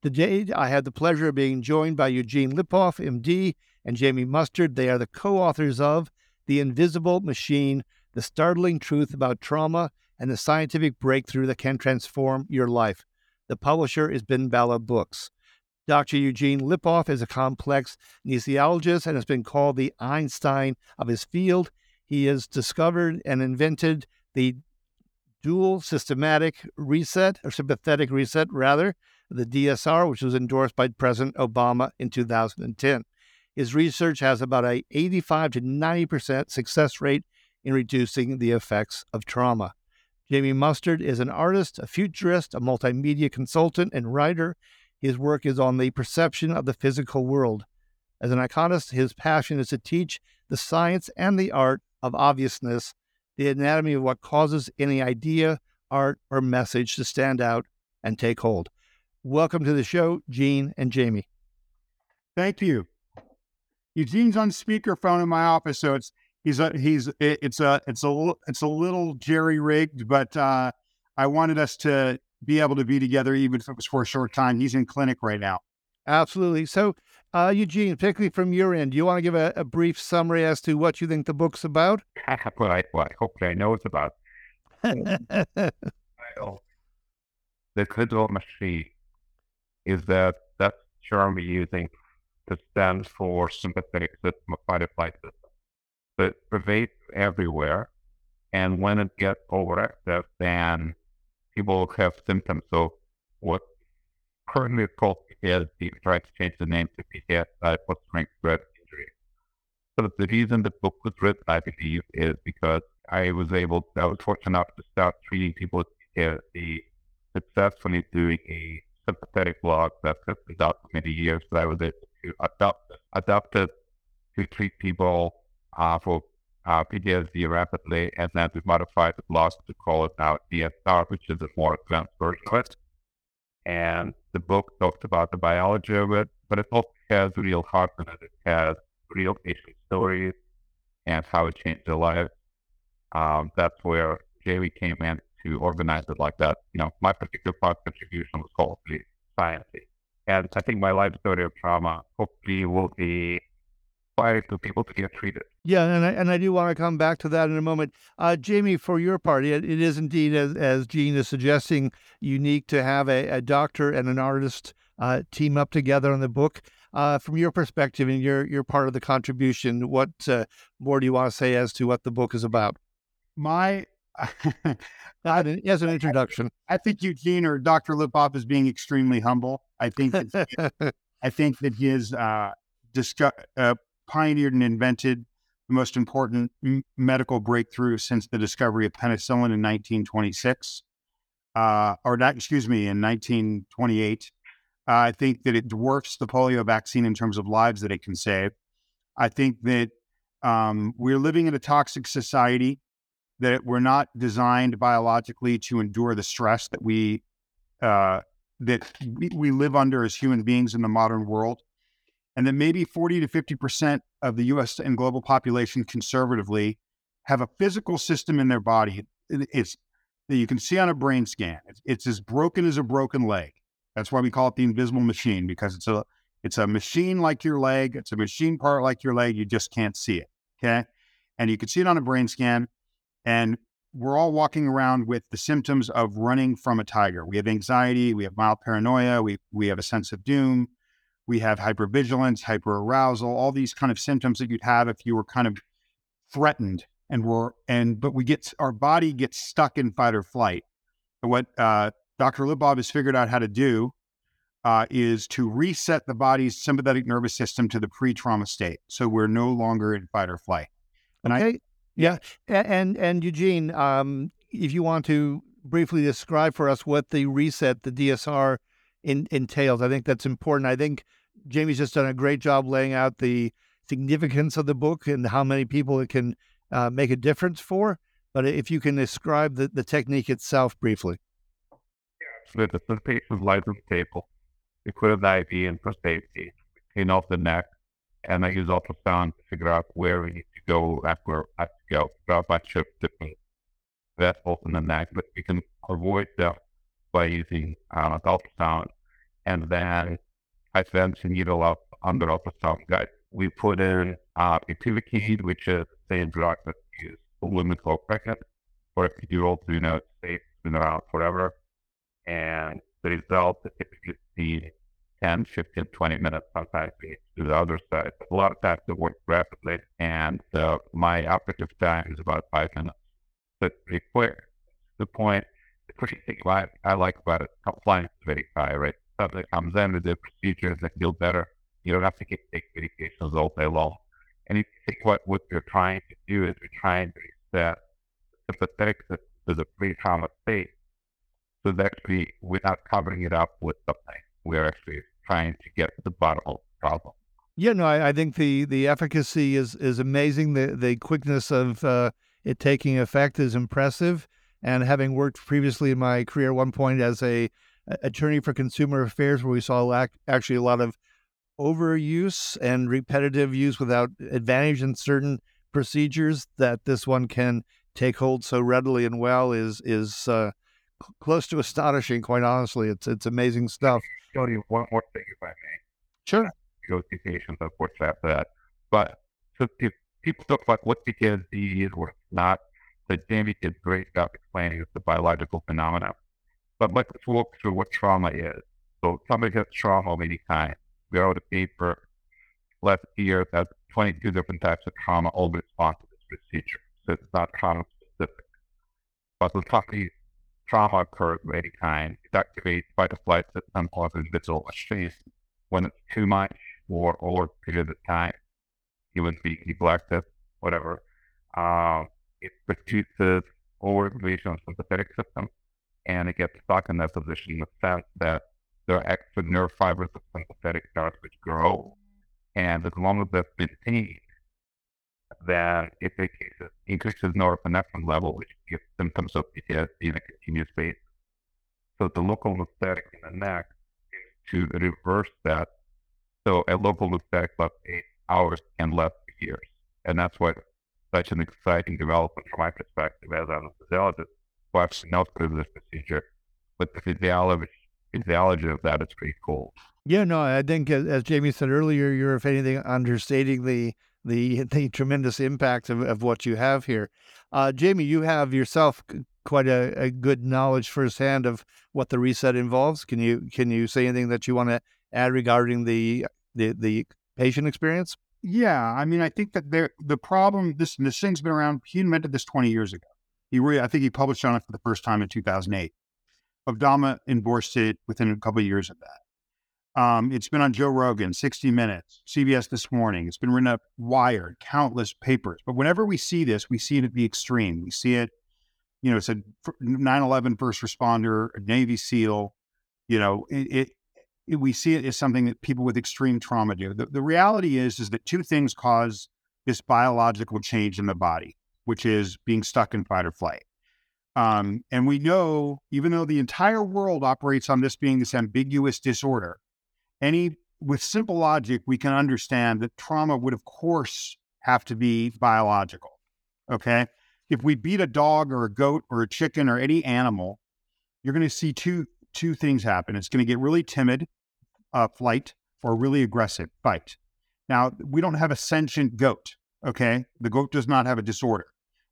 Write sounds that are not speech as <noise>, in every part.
Today, I have the pleasure of being joined by Eugene Lipov, MD, and Jamie Mustard. They are the co authors of The Invisible Machine The Startling Truth About Trauma and the Scientific Breakthrough That Can Transform Your Life. The publisher is BenBella Books. Dr. Eugene Lipov is a complex anesthesiologist and has been called the Einstein of his field. He has discovered and invented the dual systematic reset, or sympathetic reset, rather, the DSR, which was endorsed by President Obama in 2010. His research has about a 85 to 90% success rate in reducing the effects of trauma. Jamie Mustard is an artist, a futurist, a multimedia consultant, and writer. His work is on the perception of the physical world. As an iconist, his passion is to teach the science and the art of obviousness, the anatomy of what causes any idea, art, or message to stand out and take hold. Welcome to the show, Gene and Jamie. Thank you. Eugene's on speakerphone in my office, so it's he's a he's it's a it's a it's a little jerry rigged, but uh, I wanted us to be able to be together, even if it was for a short time. He's in clinic right now. Absolutely. So, uh, Eugene, particularly from your end, do you want to give a, a, brief summary as to what you think the book's about? <laughs> well, I, well, hopefully I know it's about. <laughs> the Invisible Machine is that that term we're using to stand for sympathetic system of fight or flight system. But it pervades everywhere. And when it gets overactive, then people have symptoms of what currently is called PTSD. Trying to change the name to PTSD, post traumatic stress injury. So the reason the book was written, I believe, is because I was able, I was fortunate enough to start treating people with PTSD successfully doing a sympathetic block that has been out for many years that I was able to adopt, adopt it to treat people uh, for uh, PTSD rapidly, and then we modified the block to call it now DSR, which is a more advanced version of it. And the book talks about the biology of it, but it also has real heart in it. It has real patient stories and how it changed their lives. Um, that's where Jamie came in to organize it like that. You know, my particular part contribution was called the science. And I think my life story of trauma hopefully will be inspiring to people to get treated. Yeah, and I, and I do want to come back to that in a moment. Uh, Jamie, for your part, it, it is indeed, as, as Gene is suggesting, unique to have a, a doctor and an artist uh, team up together on the book. Uh, from your perspective and your your part of the contribution, what uh, more do you want to say as to what the book is about? My <laughs> as an introduction, I, I think Eugene or Dr. Lipov is being extremely humble. I think that, <laughs> I think that he has uh, uh, pioneered and invented the most important m- medical breakthrough since the discovery of penicillin in 1926, uh, or not, excuse me, in 1928. I think that it dwarfs the polio vaccine in terms of lives that it can save. I think that um, we're living in a toxic society, that we're not designed biologically to endure the stress that we uh, that we live under as human beings in the modern world, and that maybe 40 to 50 percent of the U.S. and global population, conservatively, have a physical system in their body. It's that you can see on a brain scan. It's, it's as broken as a broken leg that's why we call it the invisible machine because it's a it's a machine like your leg. It's a machine part like your leg. You just can't see it. Okay, and you can see it on a brain scan. And we're all walking around with the symptoms of running from a tiger. We have anxiety. We have mild paranoia. We we have a sense of doom. We have hypervigilance, hyperarousal, all these kind of symptoms that you'd have if you were kind of threatened and we're and but we get our body gets stuck in fight or flight. What uh, Dr. Lipov has figured out how to do uh, is to reset the body's sympathetic nervous system to the pre-trauma state, so we're no longer in fight or flight. And okay. I, yeah, and and Eugene, um, if you want to briefly describe for us what the reset, the DSR, in, entails, I think that's important. I think Jamie's just done a great job laying out the significance of the book and how many people it can uh, make a difference for. But if you can describe the, the technique itself briefly with the patient lies on the table. We put an IV in for safety, clean off the neck, and I use ultrasound to figure out where we need to go after I go. There are a bunch of different vessels in the neck, but we can avoid that by using uh, ultrasound. And then I send the needle up under ultrasound guide. We put in uh, bupivacaine, which is the same drug that's used for women who are pregnant for epidural, so you know it's safe, been around forever and the result is typically 10, 15, 20 minutes, sometimes to the other side. A lot of times it works rapidly, and uh, my operative time is about five minutes. So it's pretty quick. The point, the thing I, I like about it, compliance is very high, right? Something comes in with the procedures that feel better. You don't have to keep taking medications all day long. And you think what, what we're trying to do is we're trying to reset the sympathetic to the pre-trauma state so that we, we're not covering it up with something. We're actually trying to get to the bottom of the problem. Yeah, no, I, I think the, the efficacy is, is amazing. The, the quickness of uh, it taking effect is impressive. And having worked previously in my career at one point as a, attorney for consumer affairs, where we saw lack, actually a lot of overuse and repetitive use without advantage in certain procedures, that this one can take hold so readily and well is is uh, close to astonishing. Quite honestly, it's it's amazing stuff. Tell you one more thing, if I may. Sure. Patients, of course, after that. But so if people talk about what PTSD is or not, the Jamie did great job explaining the biological phenomena. But let's walk through what trauma is. So somebody has trauma of any kind. We wrote a paper last year that 22 different types of trauma all respond to this procedure. So it's not trauma specific. But we'll talk trauma occurs of any kind, it activates fight or flight system of the individual machine. When it's too much or over a period of time, even be neglected, whatever, uh, it produces overactivation of sympathetic system and it gets stuck in that position in the sense that there are extra nerve fibers of sympathetic nerves which grow. And as long as that's maintained, then it increases norepinephrine level, which gives symptoms of PTSD in a continuous basis. So the local anesthetic in the neck to reverse that. So a local anesthetic lasts eight hours and last years. And that's what such an exciting development from my perspective as an anesthesiologist who actually knows through this procedure. But the physiology, physiology of that is pretty cool. Yeah, no, I think as Jamie said earlier, you're, if anything, understating the the the tremendous impact of, of what you have here. Uh, Jamie, you have yourself quite a, a, good knowledge firsthand of what the reset involves. Can you can you say anything that you want to add regarding the the the patient experience? Yeah, I mean, I think that there the problem this this thing's been around. He invented this twenty years ago. He really, I think he published on it for the first time in two thousand eight. Obama endorsed it within a couple of years of that. Um, it's been on Joe Rogan, 60 Minutes, CBS This Morning. It's been written up, Wired, countless papers. But whenever we see this, we see it at the extreme. We see it, you know, it's a 9 11 first responder, a Navy SEAL. You know, it, it, we see it as something that people with extreme trauma do. The, the reality is, is that two things cause this biological change in the body, which is being stuck in fight or flight. Um, and we know, even though the entire world operates on this being this ambiguous disorder, any with simple logic, we can understand that trauma would, of course, have to be biological. Okay. If we beat a dog or a goat or a chicken or any animal, you're going to see two two things happen. It's going to get really timid, uh, flight, or really aggressive, fight. Now, we don't have a sentient goat. Okay. The goat does not have a disorder.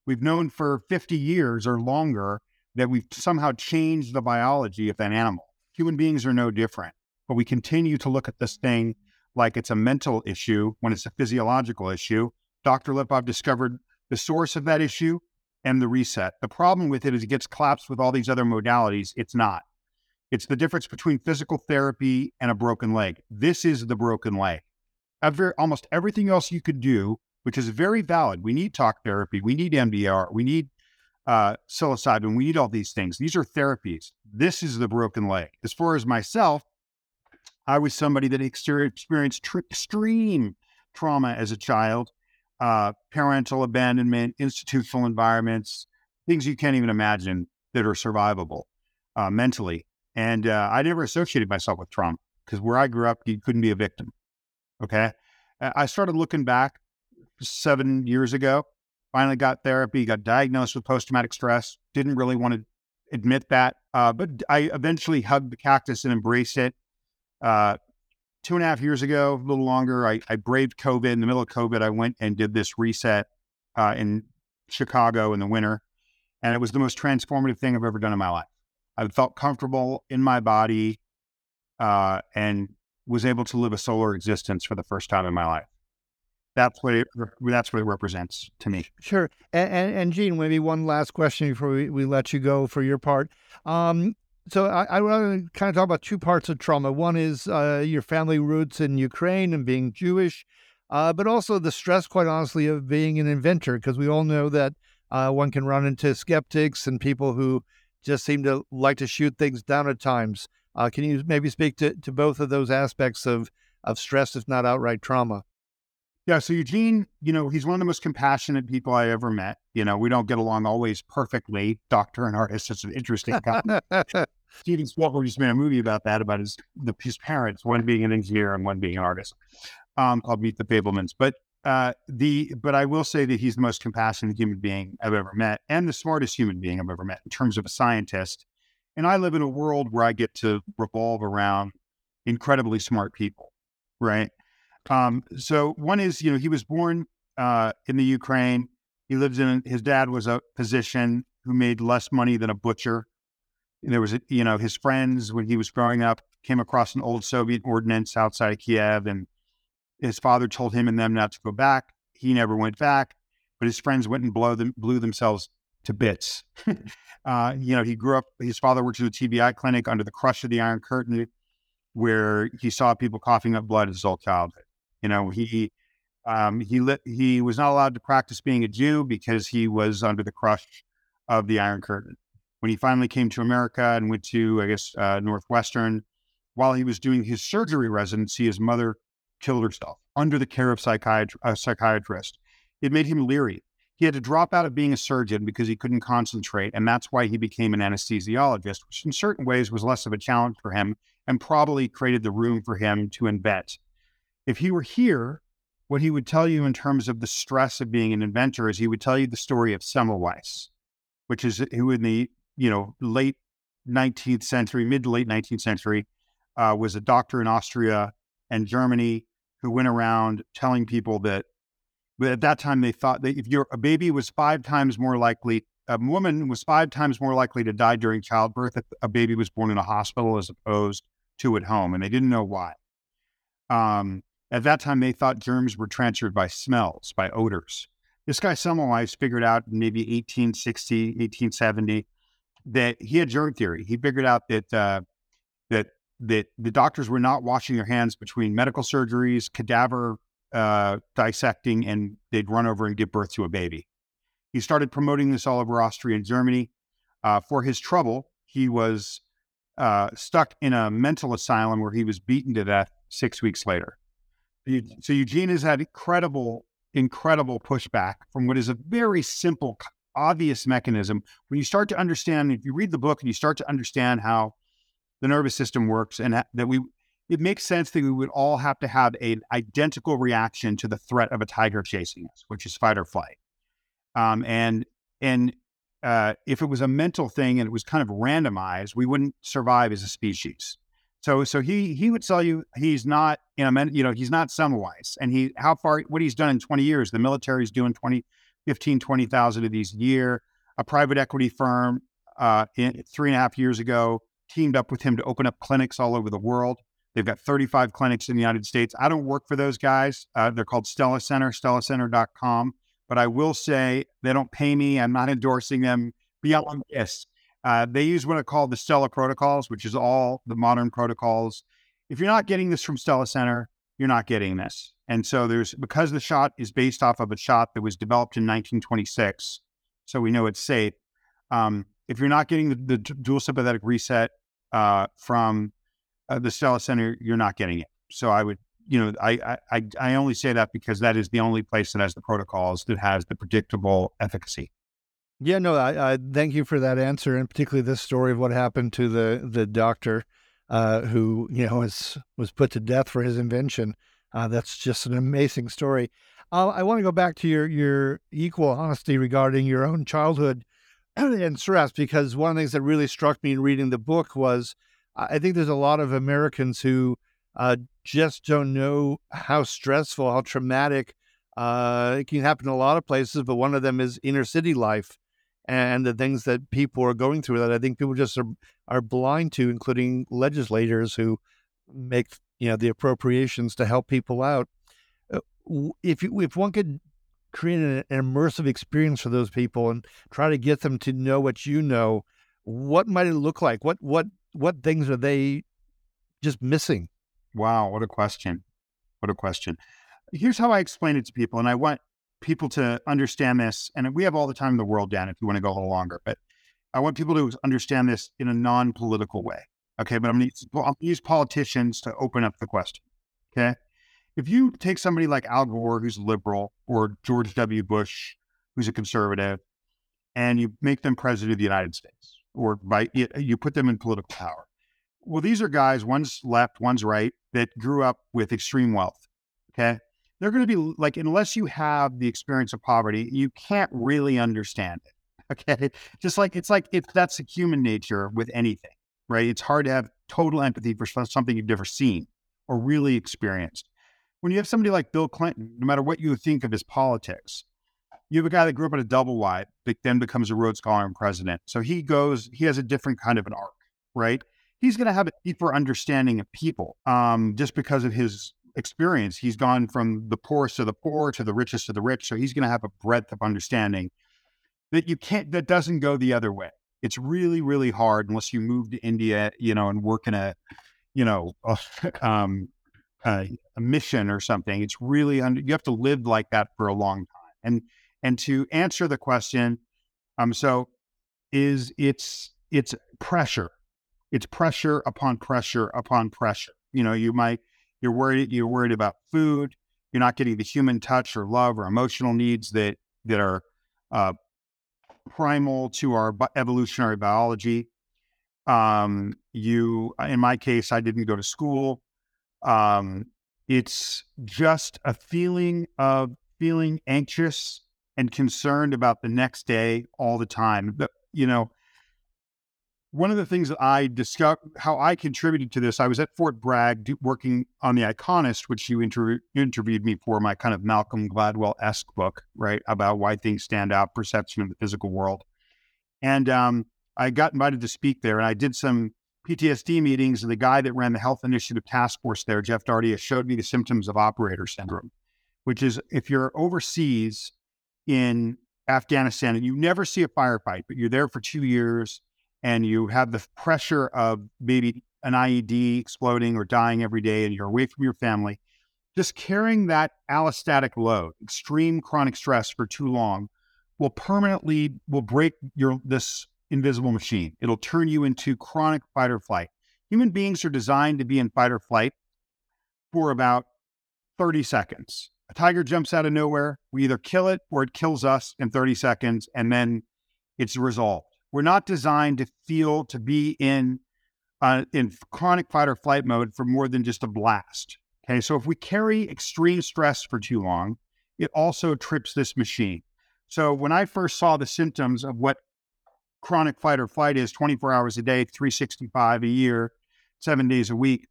We've known for 50 years or longer that we've somehow changed the biology of that animal. Human beings are no different but we continue to look at this thing like it's a mental issue when it's a physiological issue. Dr. Lipov discovered the source of that issue and the reset. The problem with it is it gets collapsed with all these other modalities. It's not. It's the difference between physical therapy and a broken leg. This is the broken leg. almost everything else you could do, which is very valid. We need talk therapy. We need MDR. We need uh, psilocybin. We need all these things. These are therapies. This is the broken leg. As far as myself, I was somebody that experienced tr- extreme trauma as a child, uh, parental abandonment, institutional environments, things you can't even imagine that are survivable uh, mentally. And uh, I never associated myself with trauma because where I grew up, you couldn't be a victim. Okay. I started looking back seven years ago, finally got therapy, got diagnosed with post traumatic stress, didn't really want to admit that. Uh, but I eventually hugged the cactus and embraced it uh, two and a half years ago, a little longer, I, I, braved COVID. In the middle of COVID, I went and did this reset uh, in Chicago in the winter. And it was the most transformative thing I've ever done in my life. I felt comfortable in my body uh, and was able to live a solar existence for the first time in my life. That's what it, that's what it represents to me. Sure. And, and, and Gene, maybe one last question before we, we let you go for your part. Um, so I, I want to kind of talk about two parts of trauma. One is uh, your family roots in Ukraine and being Jewish, uh, but also the stress, quite honestly, of being an inventor, because we all know that uh, one can run into skeptics and people who just seem to like to shoot things down at times. Uh, can you maybe speak to, to both of those aspects of, of stress, if not outright trauma? Yeah. So Eugene, you know, he's one of the most compassionate people I ever met. You know, we don't get along always perfectly, doctor and artist. It's an interesting <laughs> Steven Spielberg just made a movie about that, about his the, his parents, one being an engineer and one being an artist, um, called Meet the Fabelmans. But uh, the but I will say that he's the most compassionate human being I've ever met, and the smartest human being I've ever met in terms of a scientist. And I live in a world where I get to revolve around incredibly smart people, right? Um, so one is, you know, he was born uh, in the Ukraine. He lives in his dad was a physician who made less money than a butcher. There was, a, you know, his friends when he was growing up came across an old Soviet ordinance outside of Kiev, and his father told him and them not to go back. He never went back, but his friends went and blow them, blew themselves to bits. <laughs> uh, you know, he grew up. His father worked at a TBI clinic under the crush of the Iron Curtain, where he saw people coughing up blood his whole childhood. You know, he um, he he was not allowed to practice being a Jew because he was under the crush of the Iron Curtain. When he finally came to America and went to, I guess, uh, Northwestern, while he was doing his surgery residency, his mother killed herself under the care of psychiatr- a psychiatrist. It made him leery. He had to drop out of being a surgeon because he couldn't concentrate, and that's why he became an anesthesiologist, which in certain ways was less of a challenge for him and probably created the room for him to invent if he were here, what he would tell you in terms of the stress of being an inventor is he would tell you the story of Semmelweis, which is who in the you know late 19th century, mid to late 19th century, uh, was a doctor in Austria and Germany who went around telling people that But at that time, they thought that if a baby was five times more likely, a woman was five times more likely to die during childbirth if a baby was born in a hospital as opposed to at home, and they didn't know why. Um, at that time, they thought germs were transferred by smells, by odors. This guy Semmelweis figured out maybe 1860, 1870 that he had germ theory. He figured out that uh, that that the doctors were not washing their hands between medical surgeries, cadaver uh, dissecting, and they'd run over and give birth to a baby. He started promoting this all over Austria and Germany. Uh, for his trouble, he was uh, stuck in a mental asylum where he was beaten to death six weeks later. So Eugene has had incredible, incredible pushback from what is a very simple, obvious mechanism. When you start to understand, if you read the book and you start to understand how the nervous system works and that we it makes sense that we would all have to have an identical reaction to the threat of a tiger chasing us, which is fight or flight. Um, and and uh, if it was a mental thing and it was kind of randomized, we wouldn't survive as a species. So so he he would tell you he's not you know you know he's not Semmelweis and he how far what he's done in 20 years. The military is doing 20, 15, 20,000 of these a year. A private equity firm uh, in, three and a half years ago teamed up with him to open up clinics all over the world. They've got 35 clinics in the United States. I don't work for those guys. Uh, they're called Stella Center, stellacenter.com. But I will say they don't pay me. I'm not endorsing them beyond this. Uh, they use what are called the Stella protocols, which is all the modern protocols. If you're not getting this from Stella Center, you're not getting this. And so there's because the shot is based off of a shot that was developed in 1926, so we know it's safe. Um, if you're not getting the, the dual sympathetic reset uh, from uh, the Stella Center, you're not getting it. So I would, you know, I, I I only say that because that is the only place that has the protocols that has the predictable efficacy. Yeah, no, I, I thank you for that answer, and particularly this story of what happened to the the doctor uh, who you know was was put to death for his invention. Uh, that's just an amazing story. Uh, I want to go back to your your equal honesty regarding your own childhood <clears throat> and stress because one of the things that really struck me in reading the book was I think there's a lot of Americans who uh, just don't know how stressful, how traumatic uh, it can happen in a lot of places, but one of them is inner city life and the things that people are going through that I think people just are, are blind to, including legislators who make you know the appropriations to help people out. Uh, if you, if one could create an, an immersive experience for those people and try to get them to know what you know, what might it look like? What what what things are they just missing? Wow, what a question. What a question. Here's how I explain it to people, and I want people to understand this. And we have all the time in the world, Dan, if you want to go a little longer, but I want people to understand this in a non political way. Okay, but I'm going to use politicians to open up the question. Okay. If you take somebody like Al Gore, who's liberal, or George W. Bush, who's a conservative, and you make them president of the United States, or by you put them in political power. Well, these are guys, one's left, one's right, that grew up with extreme wealth. Okay. They're going to be like, unless you have the experience of poverty, you can't really understand it. <laughs> Okay. Just like it's like it's that's human nature with anything, right? It's hard to have total empathy for something you've never seen or really experienced. When you have somebody like Bill Clinton, no matter what you think of his politics, you have a guy that grew up at a double wide, but then becomes a Rhodes Scholar and president. So he goes, he has a different kind of an arc, right? He's going to have a deeper understanding of people um, just because of his experience. He's gone from the poorest to the poor to the richest to the rich. So he's going to have a breadth of understanding that you can't, that doesn't go the other way. It's really, really hard unless you move to India, you know, and work in a, you know, <laughs> um, a, a mission or something. It's really, under, you have to live like that for a long time. And and to answer the question, um, so is it's it's pressure. It's pressure upon pressure upon pressure. You know, you might you're worried you're worried about food. You're not getting the human touch or love or emotional needs that that are uh, primal to our evolutionary biology. Um, you, in my case, I didn't go to school. Um, it's just a feeling of feeling anxious and concerned about the next day all the time. But, you know, one of the things that I discovered, how I contributed to this, I was at Fort Bragg working on the Iconist, which you inter- interviewed me for, my kind of Malcolm Gladwell esque book, right, about why things stand out, perception of the physical world. And um, I got invited to speak there, and I did some PTSD meetings. And the guy that ran the Health Initiative Task Force there, Jeff Dardia, showed me the symptoms of operator syndrome, which is if you're overseas in Afghanistan and you never see a firefight, but you're there for two years and you have the pressure of maybe an IED exploding or dying every day and you're away from your family, just carrying that allostatic load, extreme chronic stress for too long will permanently will break your this invisible machine. It'll turn you into chronic fight or flight. Human beings are designed to be in fight or flight for about 30 seconds. A tiger jumps out of nowhere. We either kill it or it kills us in 30 seconds and then it's resolved. We're not designed to feel to be in uh, in chronic fight or flight mode for more than just a blast. Okay, so if we carry extreme stress for too long, it also trips this machine. So when I first saw the symptoms of what chronic fight or flight is 24 hours a day, 365 a year, seven days a week,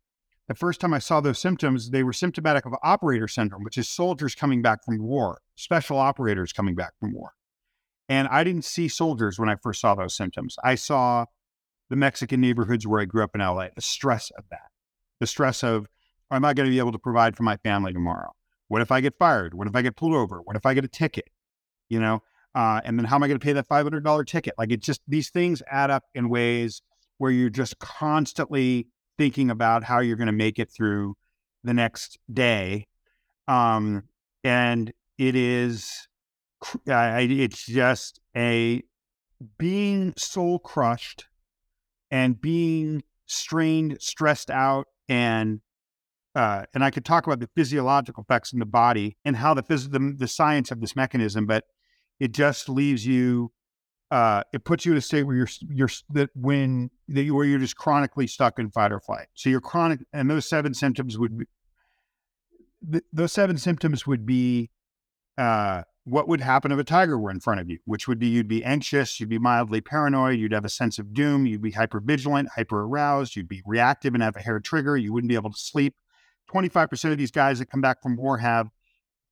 the first time I saw those symptoms, they were symptomatic of operator syndrome, which is soldiers coming back from war, special operators coming back from war. And I didn't see soldiers when I first saw those symptoms. I saw the Mexican neighborhoods where I grew up in LA, the stress of that, the stress of, am I going to be able to provide for my family tomorrow? What if I get fired? What if I get pulled over? What if I get a ticket? You know, uh, and then how am I going to pay that $500 ticket? Like it just, these things add up in ways where you're just constantly thinking about how you're going to make it through the next day. Um, and it is, uh, it's just a being soul crushed and being strained, stressed out, and uh, and I could talk about the physiological effects in the body and how the, phys- the the science of this mechanism, but it just leaves you uh, it puts you in a state where you're you're that when that you, where you're just chronically stuck in fight or flight. So you're chronic, and those seven symptoms would be th- those seven symptoms would be uh, what would happen if a tiger were in front of you, which would be you'd be anxious, you'd be mildly paranoid, you'd have a sense of doom, you'd be hyper vigilant, hyper aroused, you'd be reactive and have a hair trigger, you wouldn't be able to sleep. Twenty five percent of these guys that come back from war have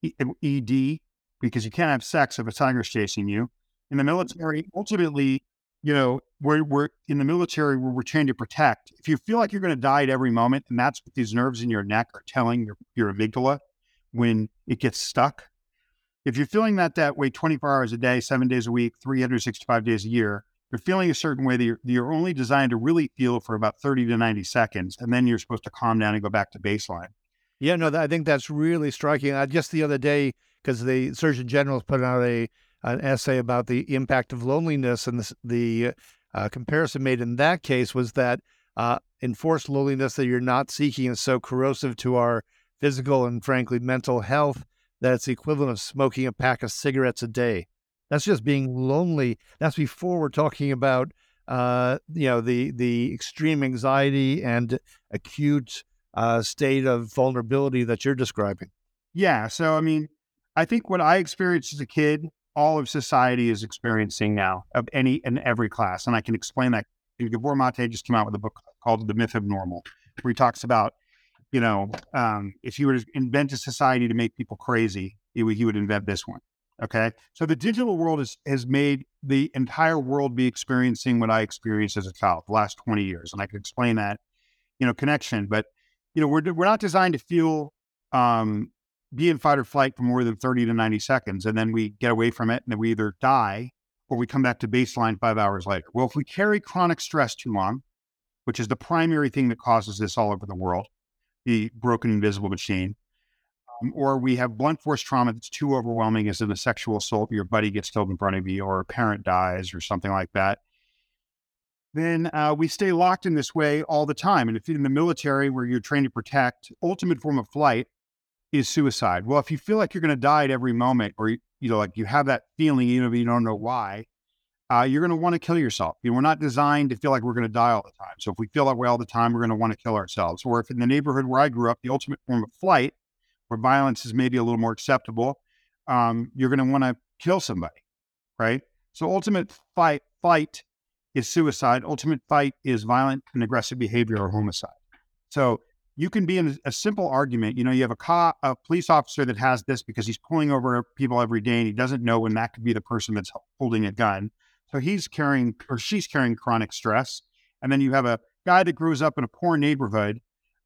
uh, ED because you can't have sex if a tiger's chasing you in the mm. military, ultimately, you know, we're, we're in the military where we're trained to protect. If you feel like you're going to die at every moment, and that's what these nerves in your neck are telling your, your amygdala when it gets stuck. If you're feeling that that way 24 hours a day, seven days a week, 365 days a year, you're feeling a certain way that you're, you're only designed to really feel for about 30 to 90 seconds. And then you're supposed to calm down and go back to baseline. Yeah, no, I think that's really striking. I, just the other day, because the Surgeon General put out a an essay about the impact of loneliness, and the, the uh, comparison made in that case was that uh, enforced loneliness that you're not seeking is so corrosive to our physical and frankly mental health that it's the equivalent of smoking a pack of cigarettes a day. That's just being lonely. That's before we're talking about uh, you know the the extreme anxiety and acute uh, state of vulnerability that you're describing. Yeah. So I mean, I think what I experienced as a kid all of society is experiencing now of any and every class. And I can explain that. Gabor Mate just came out with a book called The Myth of Normal, where he talks about, you know, um, if you were to invent a society to make people crazy, he would, he would invent this one. Okay. So the digital world is, has made the entire world be experiencing what I experienced as a child the last 20 years. And I can explain that, you know, connection. But, you know, we're, we're not designed to feel um, be in fight or flight for more than 30 to 90 seconds, and then we get away from it and then we either die or we come back to baseline five hours later. Well, if we carry chronic stress too long, which is the primary thing that causes this all over the world, the broken invisible machine, um, or we have blunt force trauma that's too overwhelming, as in a sexual assault, your buddy gets killed in front of you, or a parent dies, or something like that, then uh, we stay locked in this way all the time. And if in the military, where you're trained to protect, ultimate form of flight is suicide. Well, if you feel like you're going to die at every moment, or you know, like you have that feeling, even if you don't know why, uh, you're going to want to kill yourself. You know, we're not designed to feel like we're going to die all the time. So if we feel that way all the time, we're going to want to kill ourselves. Or if in the neighborhood where I grew up, the ultimate form of flight, where violence is maybe a little more acceptable, um, you're going to want to kill somebody, right? So ultimate fight, fight is suicide. Ultimate fight is violent and aggressive behavior or homicide. So you can be in a simple argument. You know, you have a cop, a police officer that has this because he's pulling over people every day and he doesn't know when that could be the person that's holding a gun. So he's carrying or she's carrying chronic stress. And then you have a guy that grows up in a poor neighborhood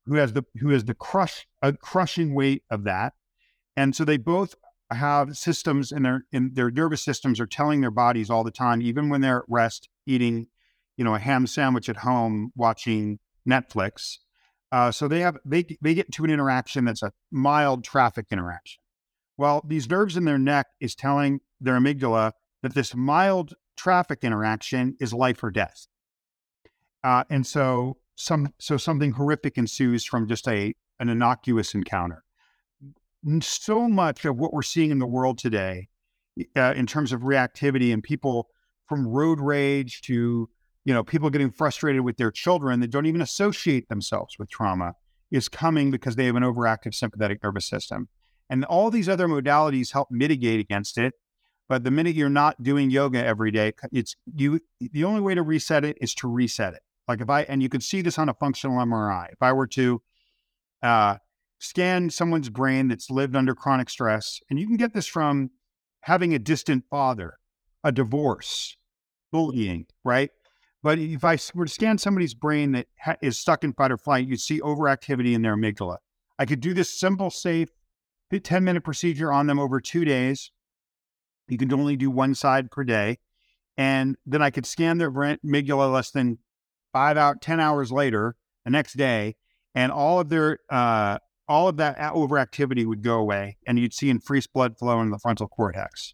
who has the who has the crush a crushing weight of that. And so they both have systems in their in their nervous systems are telling their bodies all the time, even when they're at rest, eating, you know, a ham sandwich at home, watching Netflix. Uh, so they have they they get into an interaction that's a mild traffic interaction. Well, these nerves in their neck is telling their amygdala that this mild traffic interaction is life or death. Uh, and so some so something horrific ensues from just a an innocuous encounter so much of what we're seeing in the world today, uh, in terms of reactivity and people from road rage to you know people getting frustrated with their children that don't even associate themselves with trauma, is coming because they have an overactive sympathetic nervous system, and all these other modalities help mitigate against it. But the minute you're not doing yoga every day, it's you. The only way to reset it is to reset it. Like if I and you can see this on a functional MRI. If I were to uh, scan someone's brain that's lived under chronic stress. And you can get this from having a distant father, a divorce, bullying, right? But if I were to scan somebody's brain that ha- is stuck in fight or flight, you'd see overactivity in their amygdala. I could do this simple, safe 10 minute procedure on them over two days. You can only do one side per day. And then I could scan their amygdala less than five out, 10 hours later, the next day, and all of their uh, all of that overactivity would go away and you'd see increased blood flow in the frontal cortex.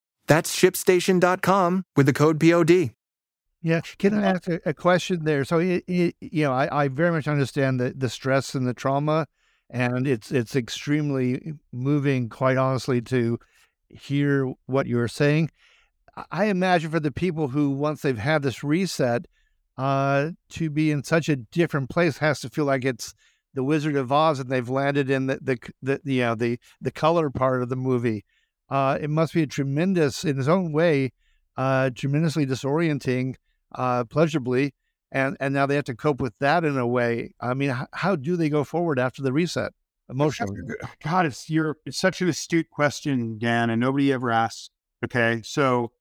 That's shipstation.com with the code POD. Yeah. Can I ask a, question there? So, it, it, you know, I, I very much understand the, the stress and the trauma, and it's it's extremely moving, quite honestly, to hear what you're saying. I imagine for the people who, once they've had this reset, uh, to be in such a different place has to feel like it's the Wizard of Oz, and they've landed in the the, the you know the the color part of the movie uh, it must be a tremendous, in its own way, uh, tremendously disorienting, uh, pleasurably, and and now they have to cope with that in a way. I mean, h- how do they go forward after the reset emotionally? God, it's your it's such an astute question, Dan, and nobody ever asks. Okay, so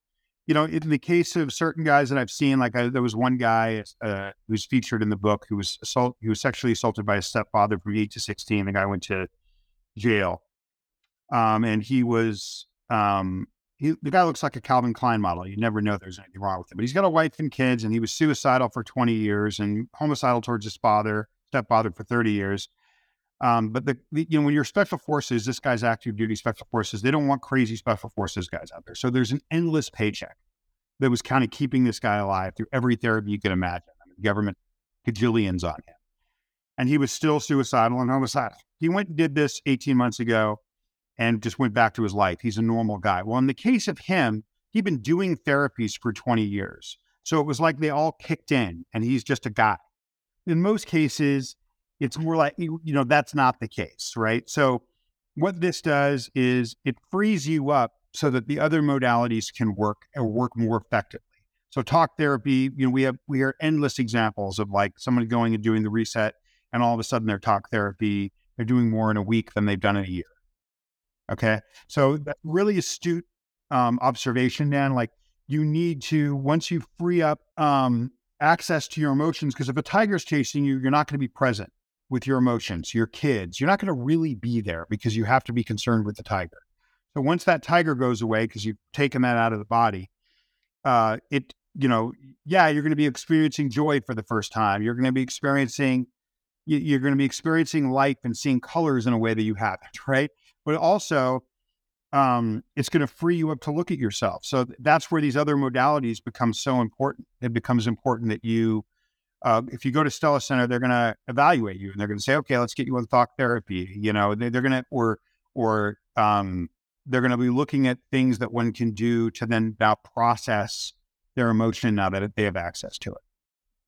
you know, in the case of certain guys that I've seen, like I, there was one guy uh, who's featured in the book who was assault, who was sexually assaulted by his stepfather from eight to sixteen. The guy went to jail um, and he was um, he, the guy looks like a Calvin Klein model. You never know there's anything wrong with him, but he's got a wife and kids, and he was suicidal for 20 years and homicidal towards his father, stepfather for 30 years. Um, but the, the, you know when you're special forces, this guy's active duty special forces. They don't want crazy special forces guys out there. So there's an endless paycheck that was kind of keeping this guy alive through every therapy you could imagine. I mean, government cajillions on him, and he was still suicidal and homicidal. He went and did this 18 months ago and just went back to his life. He's a normal guy. Well, in the case of him, he'd been doing therapies for 20 years. So it was like they all kicked in and he's just a guy. In most cases, It's more like, you know, that's not the case, right? So, what this does is it frees you up so that the other modalities can work and work more effectively. So, talk therapy, you know, we have we are endless examples of like someone going and doing the reset, and all of a sudden their talk therapy, they're doing more in a week than they've done in a year. Okay, so that really astute um, observation, Dan. Like you need to once you free up um, access to your emotions, because if a tiger's chasing you, you're not going to be present with your emotions, your kids. You're not going to really be there because you have to be concerned with the tiger. So once that tiger goes away, because you've taken that out of the body, uh, it you know, yeah, you're going to be experiencing joy for the first time. You're going to be experiencing you're going to be experiencing life and seeing colors in a way that you haven't, <laughs> right? But also, um, it's going to free you up to look at yourself. So that's where these other modalities become so important. It becomes important that you, uh, if you go to Stella Center, they're going to evaluate you and they're going to say, okay, let's get you on talk therapy. You know, they, are going to, or, or, um, they're going to be looking at things that one can do to then now process their emotion now that they have access to it.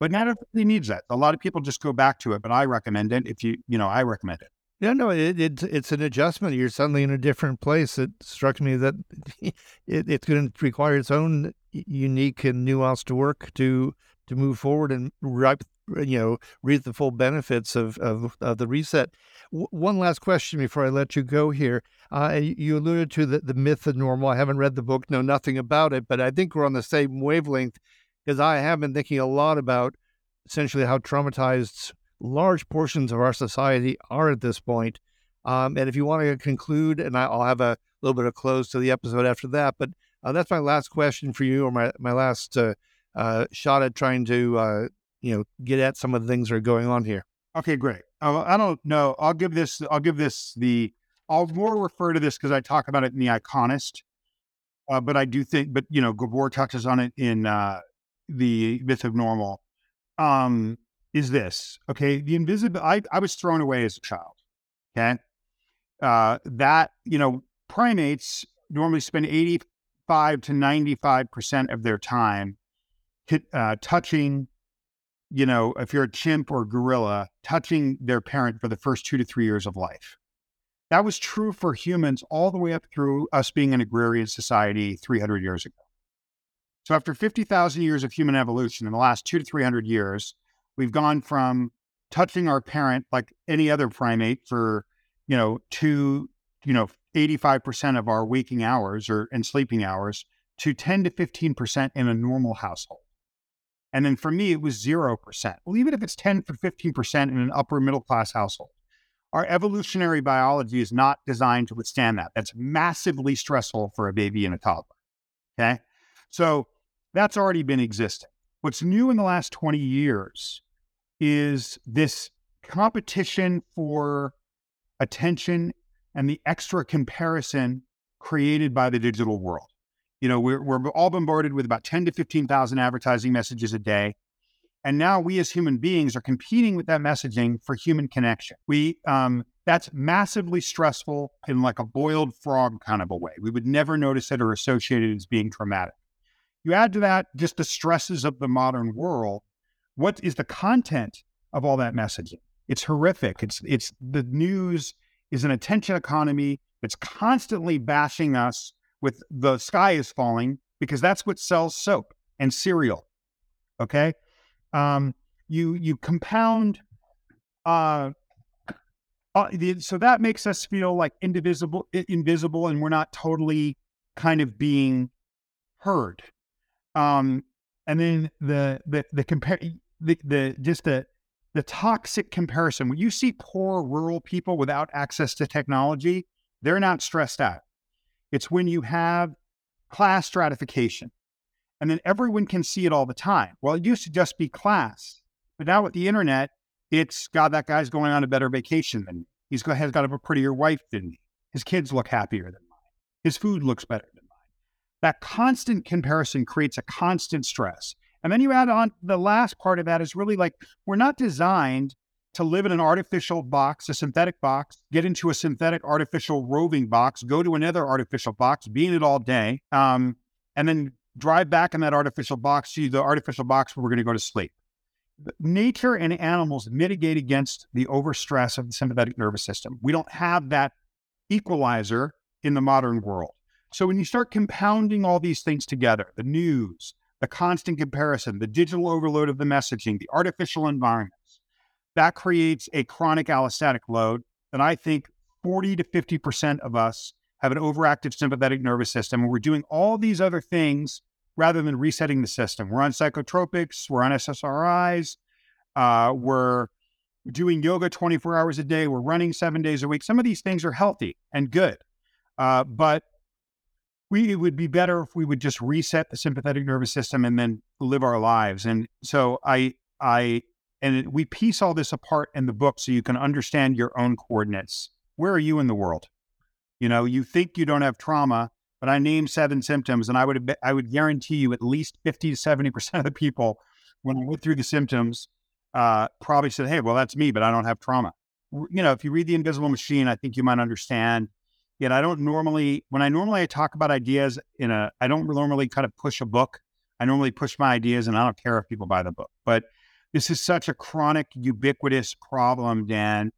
But not everybody needs that. A lot of people just go back to it, but I recommend it. If you, you know, I recommend it. Yeah, no, it, it it's an adjustment. You're suddenly in a different place. It struck me that <laughs> it, it's going to require its own unique and nuanced work to to move forward and ripe, you know, reap the full benefits of of, of the reset. W- one last question before I let you go here. Uh, you alluded to the, the myth of normal. I haven't read the book, know nothing about it, but I think we're on the same wavelength because I have been thinking a lot about essentially how traumatized large portions of our society are at this point. Um, and if you want to conclude, and I'll have a little bit of close to the episode after that, but uh, that's my last question for you, or my my last uh, uh, shot at trying to uh, you know get at some of the things that are going on here. Okay, great. Uh, I don't know. I'll give this. I'll give this the. I'll more refer to this because I talk about it in the Iconist, uh, but I do think. But you know, Gabor touches on it in the Myth of Normal. Um, is this okay? The invisible. I, I was thrown away as a child. Okay, uh, that you know, primates normally spend eighty-five to ninety-five percent of their time uh, touching. You know, if you're a chimp or gorilla, touching their parent for the first two to three years of life. That was true for humans all the way up through us being an agrarian society 300 years ago. So, after 50,000 years of human evolution in the last two to 300 years, We've gone from touching our parent like any other primate for, you know, to, you know, 85% of our waking hours or and sleeping hours to 10 to 15% in a normal household. And then for me, it was 0%. Well, even if it's 10 to 15% in an upper middle class household, our evolutionary biology is not designed to withstand that. That's massively stressful for a baby and a toddler. Okay. So that's already been existing. What's new in the last 20 years is this competition for attention and the extra comparison created by the digital world. You know, we're, we're all bombarded with about 10 to 15,000 advertising messages a day. And now we as human beings are competing with that messaging for human connection. We, um, that's massively stressful in like a boiled frog kind of a way. We would never notice it or associate it as being traumatic. You add to that just the stresses of the modern world. What is the content of all that messaging? It's horrific. It's it's the news is an attention economy that's constantly bashing us with the sky is falling because that's what sells soap and cereal. Okay, um, you you compound. Uh, uh, so that makes us feel like indivisible, invisible, and we're not totally kind of being heard. Um, and then the the the compare the, the just the the toxic comparison. When you see poor rural people without access to technology, they're not stressed out. It's when you have class stratification, and then everyone can see it all the time. Well, it used to just be class, but now with the internet, it's God. That guy's going on a better vacation than me. He's got, has got a prettier wife than me. His kids look happier than mine. His food looks better than that constant comparison creates a constant stress. And then you add on the last part of that is really like we're not designed to live in an artificial box, a synthetic box, get into a synthetic artificial roving box, go to another artificial box, be in it all day, um, and then drive back in that artificial box to the artificial box where we're going to go to sleep. nature and animals mitigate against the overstress of the sympathetic nervous system. We don't have that equalizer in the modern world. So when you start compounding all these things together, the news, the constant comparison, the digital overload of the messaging, the artificial environments, that creates a chronic allostatic load that I think 40 to 50% of us have an overactive sympathetic nervous system. And we're doing all these other things rather than resetting the system. We're on psychotropics, we're on SSRIs, uh, we're doing yoga 24 hours a day, we're running seven days a week. Some of these things are healthy and good, uh, but we, it would be better if we would just reset the sympathetic nervous system and then live our lives. And so I, I, and it, we piece all this apart in the book so you can understand your own coordinates. Where are you in the world? You know, you think you don't have trauma, but I named seven symptoms, and I would I would guarantee you at least fifty to seventy percent of the people, when I went through the symptoms, uh, probably said, "Hey, well, that's me, but I don't have trauma." You know, if you read the Invisible Machine, I think you might understand. Yet I don't normally when I normally I talk about ideas in a I don't normally kind of push a book. I normally push my ideas, and I don't care if people buy the book. But this is such a chronic, ubiquitous problem, Dan,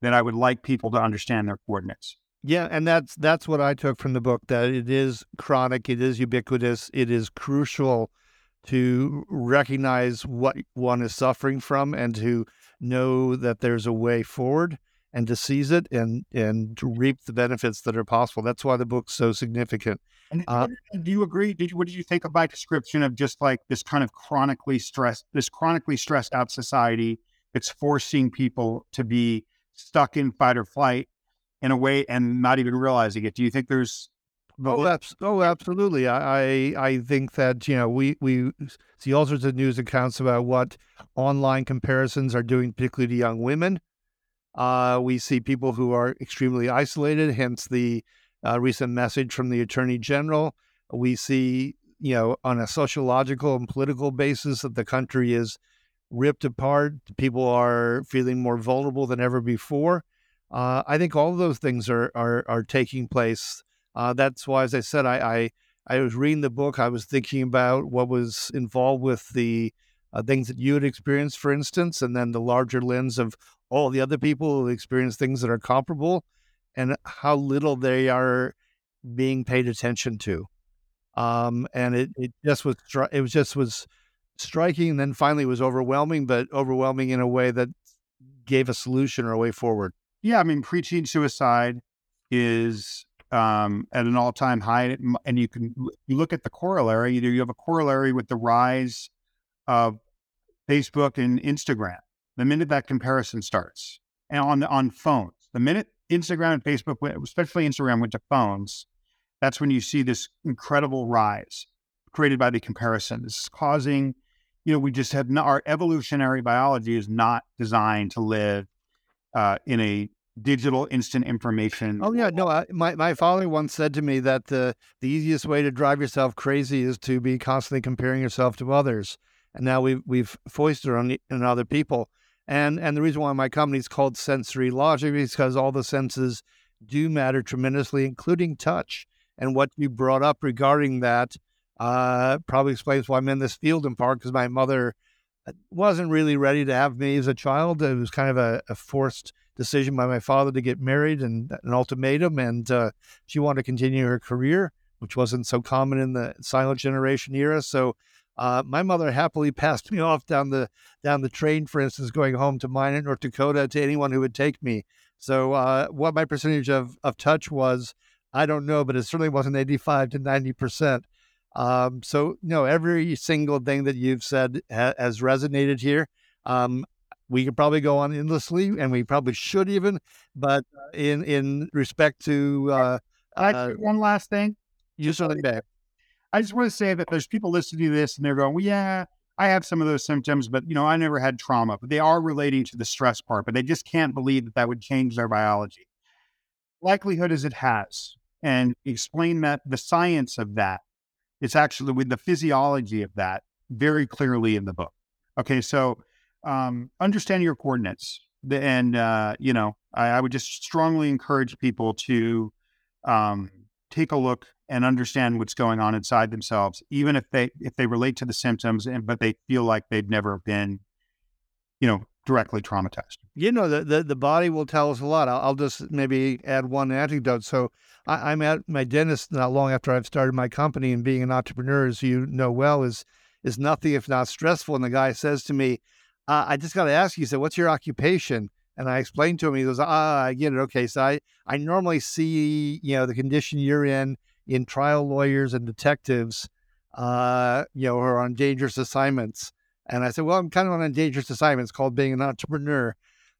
that I would like people to understand their coordinates. Yeah, and that's that's what I took from the book that it is chronic, it is ubiquitous, it is crucial to recognize what one is suffering from and to know that there's a way forward and to seize it and and to reap the benefits that are possible. That's why the book's so significant. And uh, do you agree? Did you, what did you think of my description of just like this kind of chronically stressed, this chronically stressed out society that's forcing people to be stuck in fight or flight in a way and not even realizing it. Do you think there's Oh, abs- oh, absolutely. I, I think that you know we we see all sorts of news accounts about what online comparisons are doing, particularly to young women. Uh, we see people who are extremely isolated. Hence the uh, recent message from the attorney general. We see you know on a sociological and political basis that the country is ripped apart. People are feeling more vulnerable than ever before. Uh, I think all of those things are are, are taking place. Uh, that's why, as I said, I, I, I was reading the book. I was thinking about what was involved with the uh, things that you had experienced, for instance, and then the larger lens of all the other people who experience things that are comparable, and how little they are being paid attention to. Um, and it, it just was it was just was striking, and then finally it was overwhelming, but overwhelming in a way that gave a solution or a way forward. Yeah, I mean, preaching suicide is um, at an all-time high, and you can you look at the corollary. Either you have a corollary with the rise of Facebook and Instagram. The minute that comparison starts, and on on phones, the minute Instagram and Facebook, especially Instagram, went to phones, that's when you see this incredible rise created by the comparison. This is causing, you know, we just have not, our evolutionary biology is not designed to live uh, in a digital instant information. Oh yeah, no. I, my my father once said to me that the the easiest way to drive yourself crazy is to be constantly comparing yourself to others. And now we've we've foisted on, on other people. And and the reason why my company is called Sensory Logic is because all the senses do matter tremendously, including touch. And what you brought up regarding that uh, probably explains why I'm in this field in part because my mother wasn't really ready to have me as a child. It was kind of a, a forced decision by my father to get married and an ultimatum, and uh, she wanted to continue her career, which wasn't so common in the silent generation era. So uh, my mother happily passed me off down the down the train, for instance, going home to mine in North Dakota, to anyone who would take me. So uh, what my percentage of of touch was, I don't know, but it certainly wasn't eighty five to ninety percent. Um, so, no, every single thing that you've said ha- has resonated here. Um, we could probably go on endlessly, and we probably should even. But in in respect to uh, uh, one last thing, you certainly may. I just want to say that there's people listening to this, and they're going, "Well, yeah, I have some of those symptoms, but you know, I never had trauma." But they are relating to the stress part, but they just can't believe that that would change their biology. Likelihood is it has, and explain that the science of that it's actually with the physiology of that very clearly in the book. Okay, so um, understand your coordinates, and uh, you know, I, I, would just strongly encourage people to um, take a look and understand what's going on inside themselves, even if they if they relate to the symptoms, and but they feel like they've never been you know, directly traumatized. You know, the, the, the body will tell us a lot. I'll, I'll just maybe add one anecdote. So I, am at my dentist not long after I've started my company and being an entrepreneur, as you know well, is is nothing if not stressful. And the guy says to me, uh, I just got to ask you, he said, what's your occupation? And I explained to him, he goes, ah, I get it. Okay. So I, I normally see, you know, the condition you're in in trial lawyers and detectives, uh, you know, who are on dangerous assignments. And I said, well, I'm kind of on a dangerous assignment. It's called being an entrepreneur.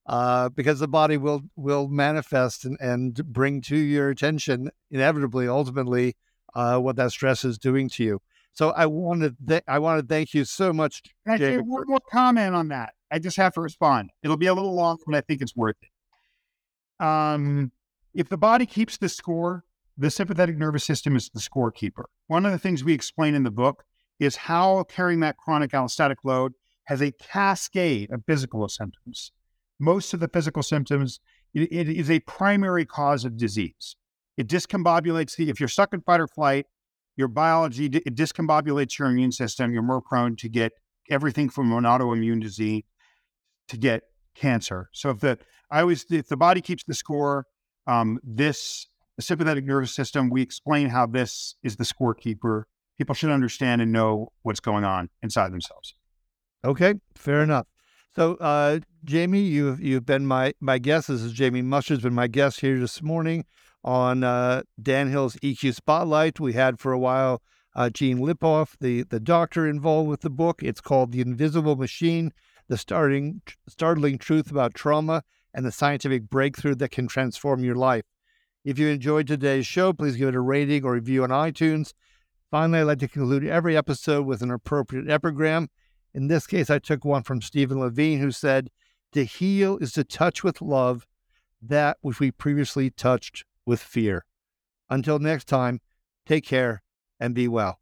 Uh, because the body will will manifest and, and bring to your attention inevitably, ultimately, uh, what that stress is doing to you. So I wanted th- I want to thank you so much. Can I say one more comment on that? I just have to respond. It'll be a little long, but I think it's worth it. Um, if the body keeps the score, the sympathetic nervous system is the scorekeeper. One of the things we explain in the book is how carrying that chronic allostatic load has a cascade of physical symptoms. Most of the physical symptoms, it, it is a primary cause of disease. It discombobulates the, if you're stuck in fight or flight, your biology, it discombobulates your immune system. You're more prone to get everything from an autoimmune disease to get cancer. So if the, I always, if the body keeps the score, um, this, the sympathetic nervous system, we explain how this is the scorekeeper. People should understand and know what's going on inside themselves. Okay, fair enough. So, uh, Jamie, you've you've been my my guest. This is Jamie Mustard's been my guest here this morning on uh, Dan Hill's EQ Spotlight. We had for a while uh, Gene Lipov, the, the doctor involved with the book. It's called The Invisible Machine The Starting, Startling Truth About Trauma and the Scientific Breakthrough That Can Transform Your Life. If you enjoyed today's show, please give it a rating or review on iTunes. Finally, I'd like to conclude every episode with an appropriate epigram. In this case, I took one from Stephen Levine, who said, To heal is to touch with love that which we previously touched with fear. Until next time, take care and be well.